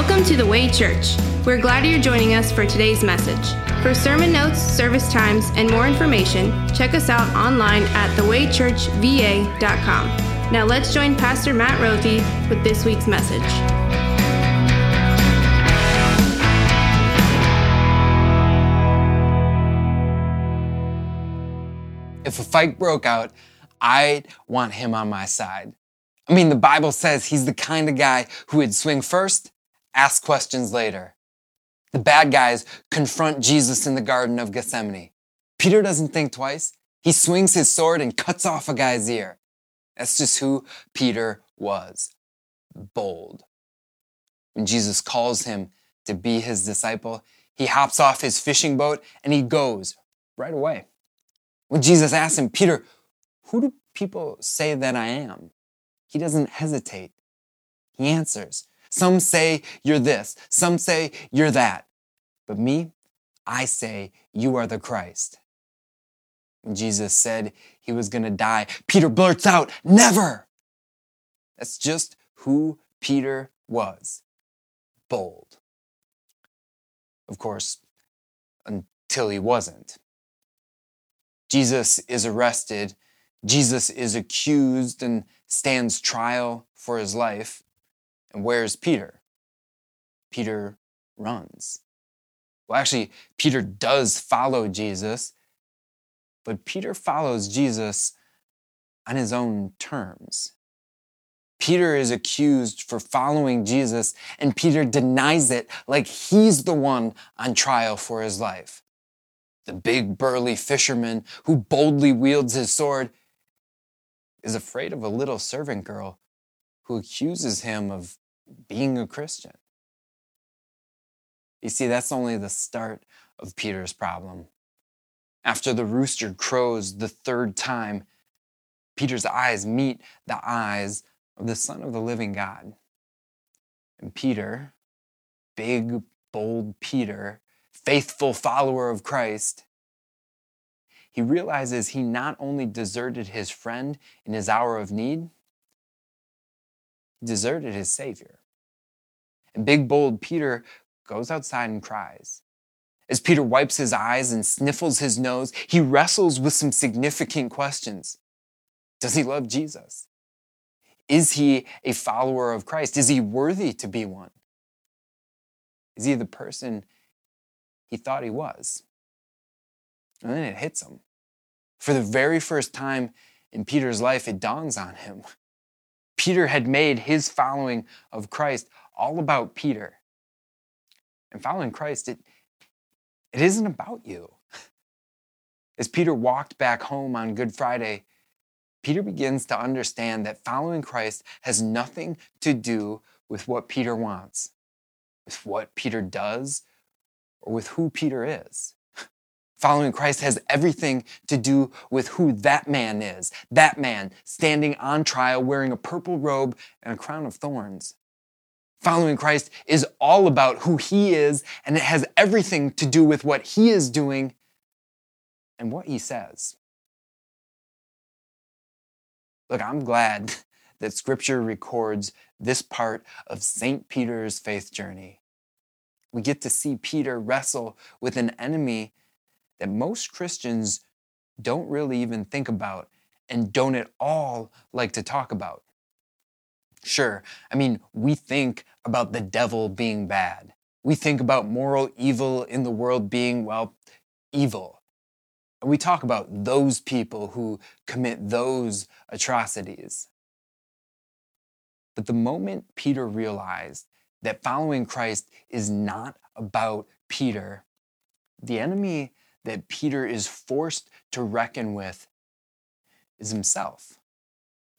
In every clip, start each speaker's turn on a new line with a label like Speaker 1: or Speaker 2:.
Speaker 1: Welcome to the Way Church. We're glad you're joining us for today's message. For sermon notes, service times, and more information, check us out online at thewaychurchva.com. Now let's join Pastor Matt Rothy with this week's message.
Speaker 2: If a fight broke out, I'd want him on my side. I mean, the Bible says he's the kind of guy who would swing first, ask questions later. The bad guys confront Jesus in the Garden of Gethsemane. Peter doesn't think twice. He swings his sword and cuts off a guy's ear. That's just who Peter was bold. When Jesus calls him to be his disciple, he hops off his fishing boat and he goes right away. When Jesus asks him, Peter, who do people say that I am? He doesn't hesitate. He answers. Some say you're this, some say you're that. But me, I say you are the Christ. Jesus said he was going to die, Peter blurts out, Never! That's just who Peter was bold. Of course, until he wasn't. Jesus is arrested, Jesus is accused and stands trial for his life. And where's Peter? Peter runs. Well, actually, Peter does follow Jesus, but Peter follows Jesus on his own terms. Peter is accused for following Jesus, and Peter denies it like he's the one on trial for his life. The big burly fisherman who boldly wields his sword is afraid of a little servant girl who accuses him of being a Christian. You see, that's only the start of Peter's problem. After the rooster crows the third time, Peter's eyes meet the eyes of the Son of the living God. And Peter, big, bold Peter, faithful follower of Christ, he realizes he not only deserted his friend in his hour of need, he deserted his Savior. And big, bold Peter goes outside and cries. As Peter wipes his eyes and sniffles his nose, he wrestles with some significant questions. Does he love Jesus? Is he a follower of Christ? Is he worthy to be one? Is he the person he thought he was? And then it hits him. For the very first time in Peter's life, it dawns on him. Peter had made his following of Christ all about Peter. And following Christ, it, it isn't about you. As Peter walked back home on Good Friday, Peter begins to understand that following Christ has nothing to do with what Peter wants, with what Peter does, or with who Peter is. Following Christ has everything to do with who that man is. That man standing on trial wearing a purple robe and a crown of thorns. Following Christ is all about who he is, and it has everything to do with what he is doing and what he says. Look, I'm glad that scripture records this part of St. Peter's faith journey. We get to see Peter wrestle with an enemy that most Christians don't really even think about and don't at all like to talk about. Sure, I mean, we think about the devil being bad. We think about moral evil in the world being, well, evil. And we talk about those people who commit those atrocities. But the moment Peter realized that following Christ is not about Peter, the enemy that Peter is forced to reckon with is himself.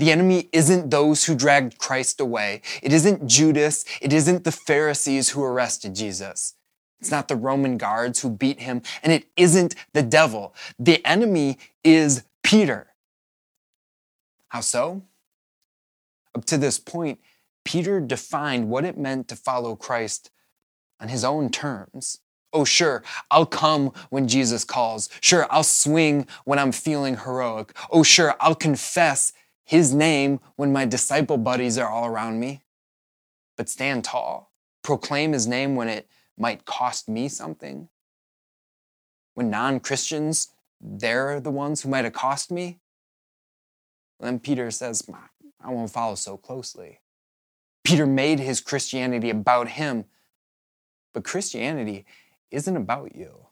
Speaker 2: The enemy isn't those who dragged Christ away. It isn't Judas. It isn't the Pharisees who arrested Jesus. It's not the Roman guards who beat him, and it isn't the devil. The enemy is Peter. How so? Up to this point, Peter defined what it meant to follow Christ on his own terms. Oh, sure, I'll come when Jesus calls. Sure, I'll swing when I'm feeling heroic. Oh, sure, I'll confess his name when my disciple buddies are all around me. But stand tall, proclaim his name when it might cost me something? When non Christians, they're the ones who might accost me? Then Peter says, I won't follow so closely. Peter made his Christianity about him, but Christianity isn't about you.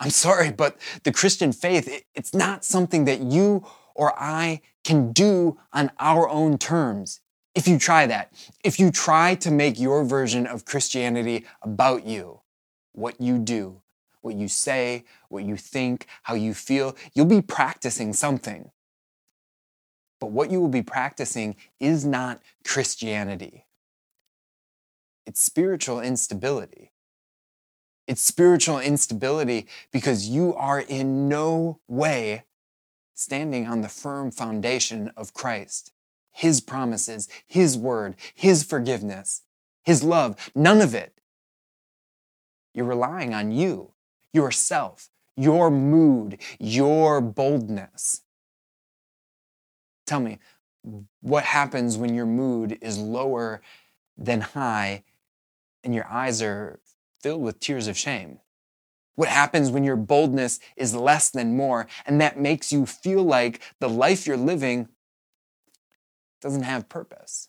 Speaker 2: I'm sorry, but the Christian faith, it's not something that you or I can do on our own terms. If you try that, if you try to make your version of Christianity about you, what you do, what you say, what you think, how you feel, you'll be practicing something. But what you will be practicing is not Christianity. It's spiritual instability. It's spiritual instability because you are in no way standing on the firm foundation of Christ. His promises, His word, His forgiveness, His love, none of it. You're relying on you, yourself, your mood, your boldness. Tell me, what happens when your mood is lower than high and your eyes are filled with tears of shame? What happens when your boldness is less than more and that makes you feel like the life you're living doesn't have purpose?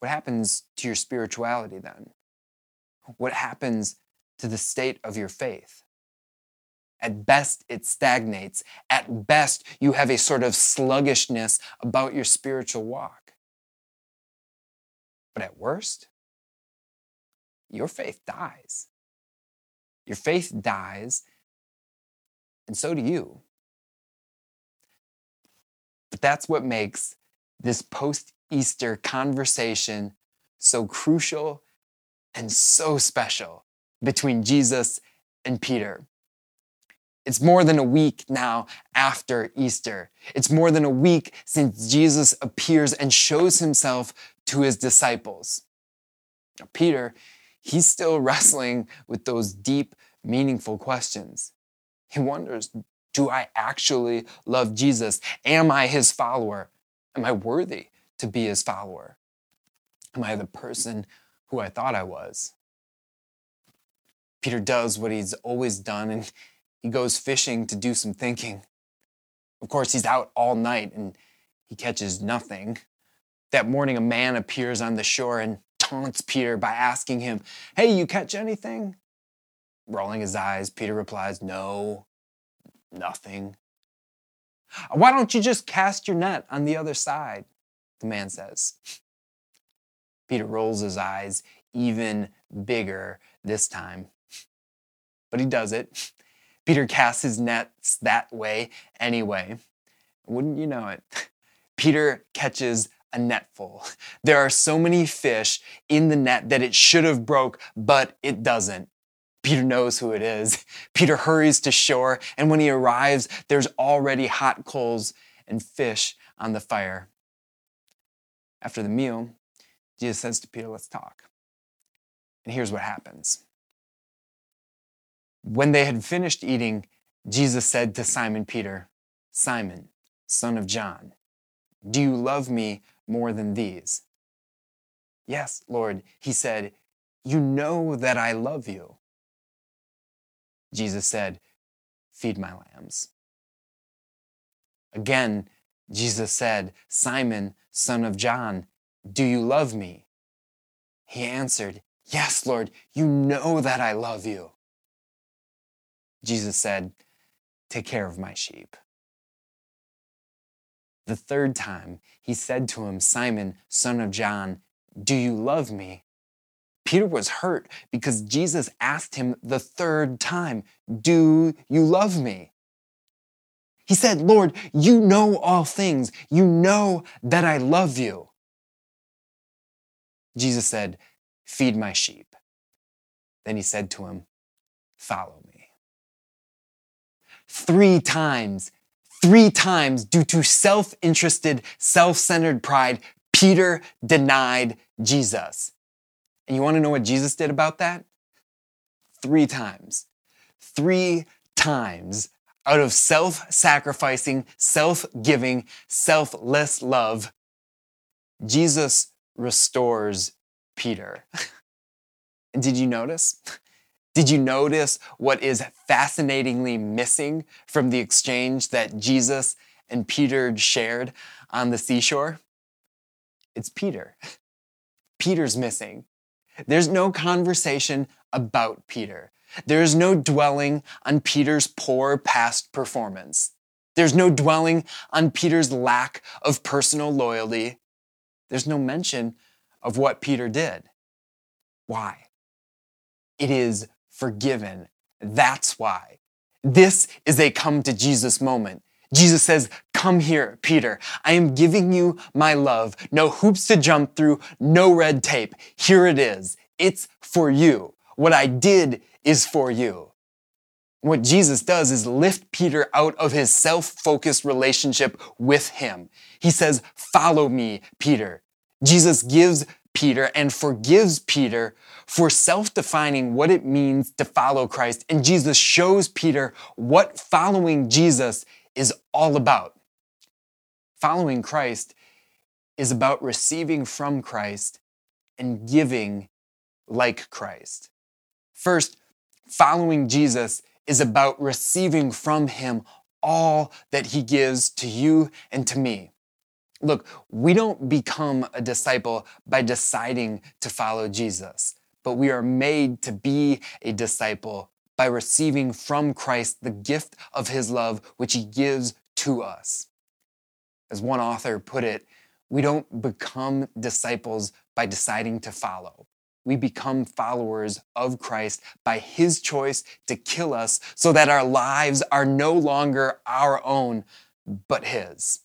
Speaker 2: What happens to your spirituality then? What happens to the state of your faith? At best, it stagnates. At best, you have a sort of sluggishness about your spiritual walk. But at worst, your faith dies. Your faith dies, and so do you. But that's what makes this post Easter conversation so crucial and so special between Jesus and Peter. It's more than a week now after Easter. It's more than a week since Jesus appears and shows himself to his disciples. Now, Peter, he's still wrestling with those deep, meaningful questions. He wonders Do I actually love Jesus? Am I his follower? Am I worthy to be his follower? Am I the person who I thought I was? Peter does what he's always done and he goes fishing to do some thinking. Of course, he's out all night and he catches nothing. That morning, a man appears on the shore and taunts Peter by asking him, Hey, you catch anything? Rolling his eyes, Peter replies, No, nothing. Why don't you just cast your net on the other side? The man says. Peter rolls his eyes even bigger this time. But he does it. Peter casts his nets that way anyway. Wouldn't you know it? Peter catches a net full. There are so many fish in the net that it should have broke, but it doesn't. Peter knows who it is. Peter hurries to shore, and when he arrives, there's already hot coals and fish on the fire. After the meal, Jesus says to Peter, Let's talk. And here's what happens. When they had finished eating, Jesus said to Simon Peter, Simon, son of John, do you love me more than these? Yes, Lord, he said, You know that I love you. Jesus said, Feed my lambs. Again, Jesus said, Simon, son of John, do you love me? He answered, Yes, Lord, you know that I love you. Jesus said, Take care of my sheep. The third time, he said to him, Simon, son of John, do you love me? Peter was hurt because Jesus asked him the third time, Do you love me? He said, Lord, you know all things. You know that I love you. Jesus said, Feed my sheep. Then he said to him, Follow me three times, three times due to self interested, self centered pride, Peter denied Jesus. And you want to know what Jesus did about that? Three times. Three times out of self sacrificing, self giving, selfless love, Jesus restores Peter. Did you notice? Did you notice what is fascinatingly missing from the exchange that Jesus and Peter shared on the seashore? It's Peter. Peter's missing. There's no conversation about Peter. There is no dwelling on Peter's poor past performance. There's no dwelling on Peter's lack of personal loyalty. There's no mention of what Peter did. Why? It is forgiven. That's why. This is a come to Jesus moment. Jesus says, Come here, Peter. I am giving you my love. No hoops to jump through, no red tape. Here it is. It's for you. What I did is for you. What Jesus does is lift Peter out of his self focused relationship with him. He says, Follow me, Peter. Jesus gives Peter and forgives Peter for self defining what it means to follow Christ. And Jesus shows Peter what following Jesus is all about. Following Christ is about receiving from Christ and giving like Christ. First, following Jesus is about receiving from him all that he gives to you and to me. Look, we don't become a disciple by deciding to follow Jesus, but we are made to be a disciple by receiving from Christ the gift of his love, which he gives to us. As one author put it, we don't become disciples by deciding to follow. We become followers of Christ by his choice to kill us so that our lives are no longer our own, but his.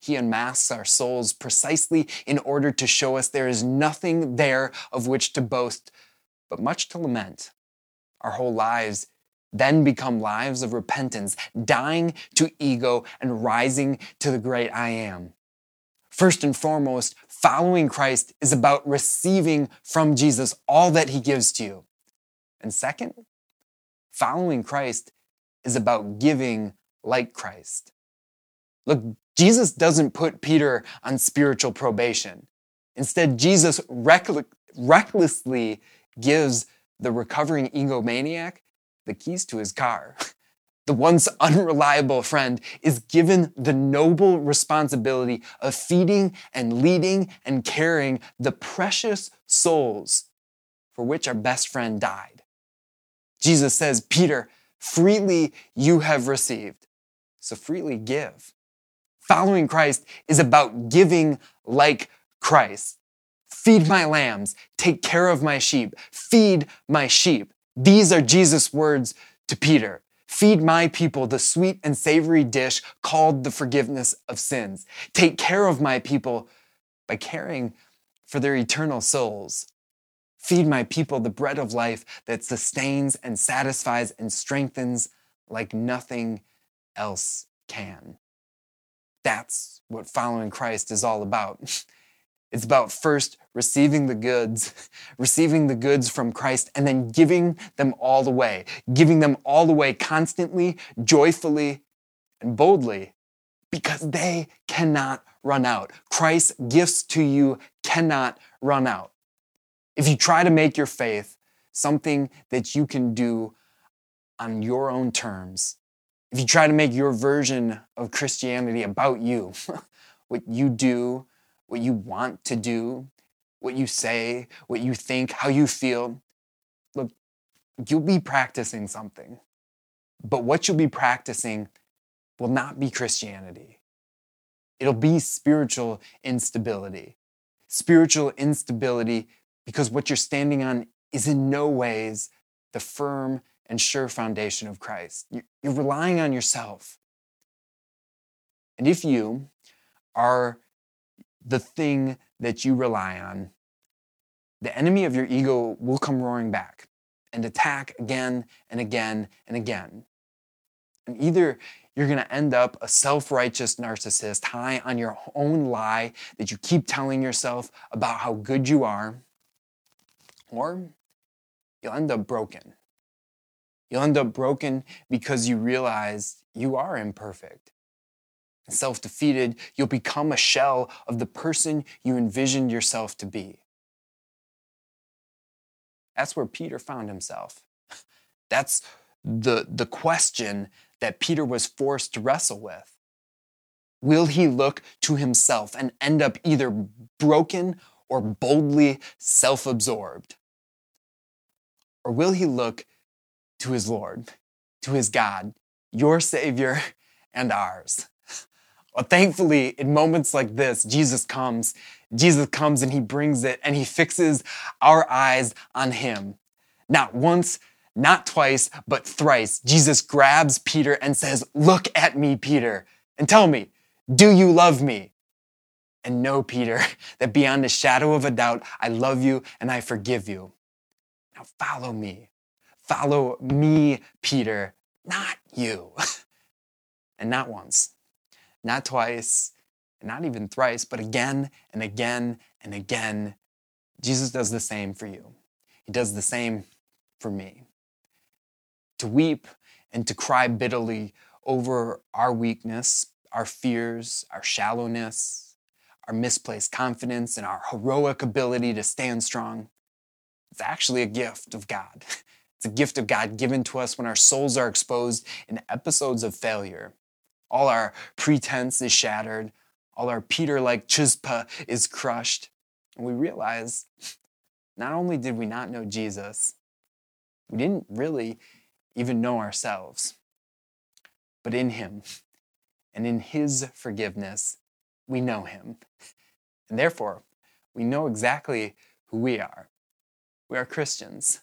Speaker 2: He unmasks our souls precisely in order to show us there is nothing there of which to boast, but much to lament. Our whole lives then become lives of repentance, dying to ego and rising to the great I am. First and foremost, following Christ is about receiving from Jesus all that he gives to you. And second, following Christ is about giving like Christ. Look, Jesus doesn't put Peter on spiritual probation. Instead, Jesus recklessly gives the recovering egomaniac the keys to his car. The once unreliable friend is given the noble responsibility of feeding and leading and caring the precious souls for which our best friend died. Jesus says, Peter, freely you have received, so freely give. Following Christ is about giving like Christ. Feed my lambs, take care of my sheep, feed my sheep. These are Jesus' words to Peter. Feed my people the sweet and savory dish called the forgiveness of sins. Take care of my people by caring for their eternal souls. Feed my people the bread of life that sustains and satisfies and strengthens like nothing else can. That's what following Christ is all about. It's about first receiving the goods, receiving the goods from Christ, and then giving them all away, giving them all away constantly, joyfully, and boldly, because they cannot run out. Christ's gifts to you cannot run out. If you try to make your faith something that you can do on your own terms, if you try to make your version of Christianity about you, what you do, what you want to do, what you say, what you think, how you feel, look, you'll be practicing something. But what you'll be practicing will not be Christianity. It'll be spiritual instability. Spiritual instability because what you're standing on is in no ways the firm and sure foundation of Christ. You're relying on yourself. And if you are the thing that you rely on, the enemy of your ego will come roaring back and attack again and again and again. And either you're going to end up a self righteous narcissist high on your own lie that you keep telling yourself about how good you are, or you'll end up broken You'll end up broken because you realize you are imperfect. Self defeated, you'll become a shell of the person you envisioned yourself to be. That's where Peter found himself. That's the, the question that Peter was forced to wrestle with. Will he look to himself and end up either broken or boldly self absorbed? Or will he look to his Lord, to his God, your Savior and ours? Well, thankfully, in moments like this, Jesus comes. Jesus comes and he brings it and he fixes our eyes on him. Not once, not twice, but thrice. Jesus grabs Peter and says, Look at me, Peter, and tell me, do you love me? And know, Peter, that beyond a shadow of a doubt, I love you and I forgive you. Now follow me. Follow me, Peter, not you. and not once, not twice, not even thrice, but again and again and again. Jesus does the same for you. He does the same for me. To weep and to cry bitterly over our weakness, our fears, our shallowness, our misplaced confidence, and our heroic ability to stand strong. It's actually a gift of God. It's a gift of God given to us when our souls are exposed in episodes of failure. All our pretense is shattered, all our Peter like chutzpah is crushed. And we realize not only did we not know Jesus, we didn't really even know ourselves, but in Him and in His forgiveness, we know Him. And therefore, we know exactly who we are. We are Christians.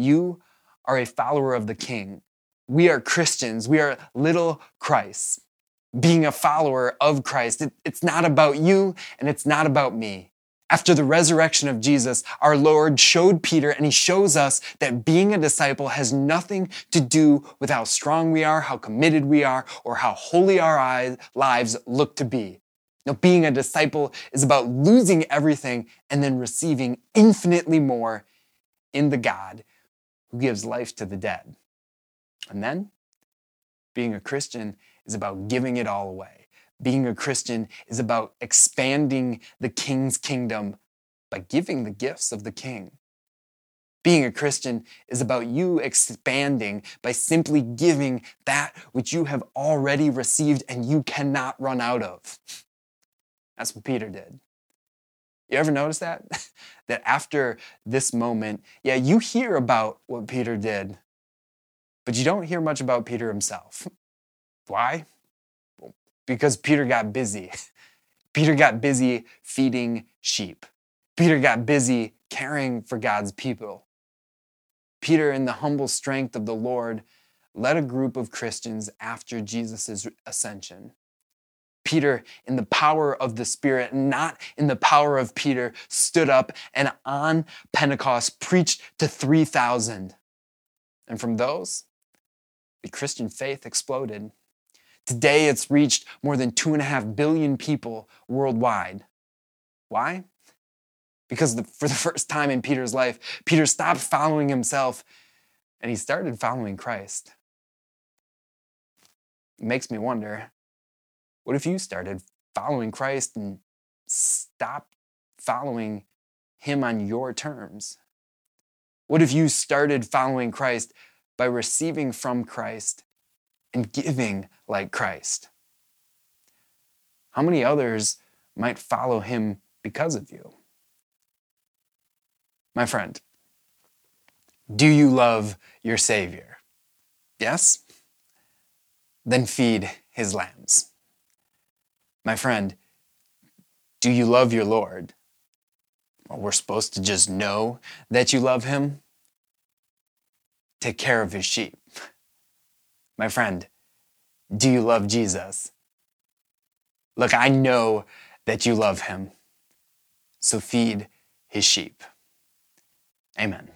Speaker 2: You are a follower of the King. We are Christians. We are little Christ. Being a follower of Christ, it, it's not about you and it's not about me. After the resurrection of Jesus, our Lord showed Peter and he shows us that being a disciple has nothing to do with how strong we are, how committed we are, or how holy our lives look to be. Now, being a disciple is about losing everything and then receiving infinitely more in the God who gives life to the dead. And then, being a Christian is about giving it all away being a Christian is about expanding the king's kingdom by giving the gifts of the king. Being a Christian is about you expanding by simply giving that which you have already received and you cannot run out of. That's what Peter did. You ever notice that? that after this moment, yeah, you hear about what Peter did, but you don't hear much about Peter himself. Why? because Peter got busy. Peter got busy feeding sheep. Peter got busy caring for God's people. Peter, in the humble strength of the Lord, led a group of Christians after Jesus' ascension. Peter, in the power of the Spirit, not in the power of Peter, stood up and on Pentecost preached to 3,000. And from those, the Christian faith exploded. Today, it's reached more than two and a half billion people worldwide. Why? Because the, for the first time in Peter's life, Peter stopped following himself and he started following Christ. It makes me wonder what if you started following Christ and stopped following him on your terms? What if you started following Christ by receiving from Christ and giving like Christ? How many others might follow him because of you? My friend, do you love your Savior? Yes? Then feed his lambs. My friend, do you love your Lord? Well, we're supposed to just know that you love him. Take care of his sheep. My friend, do you love Jesus? Look, I know that you love him. So feed his sheep. Amen.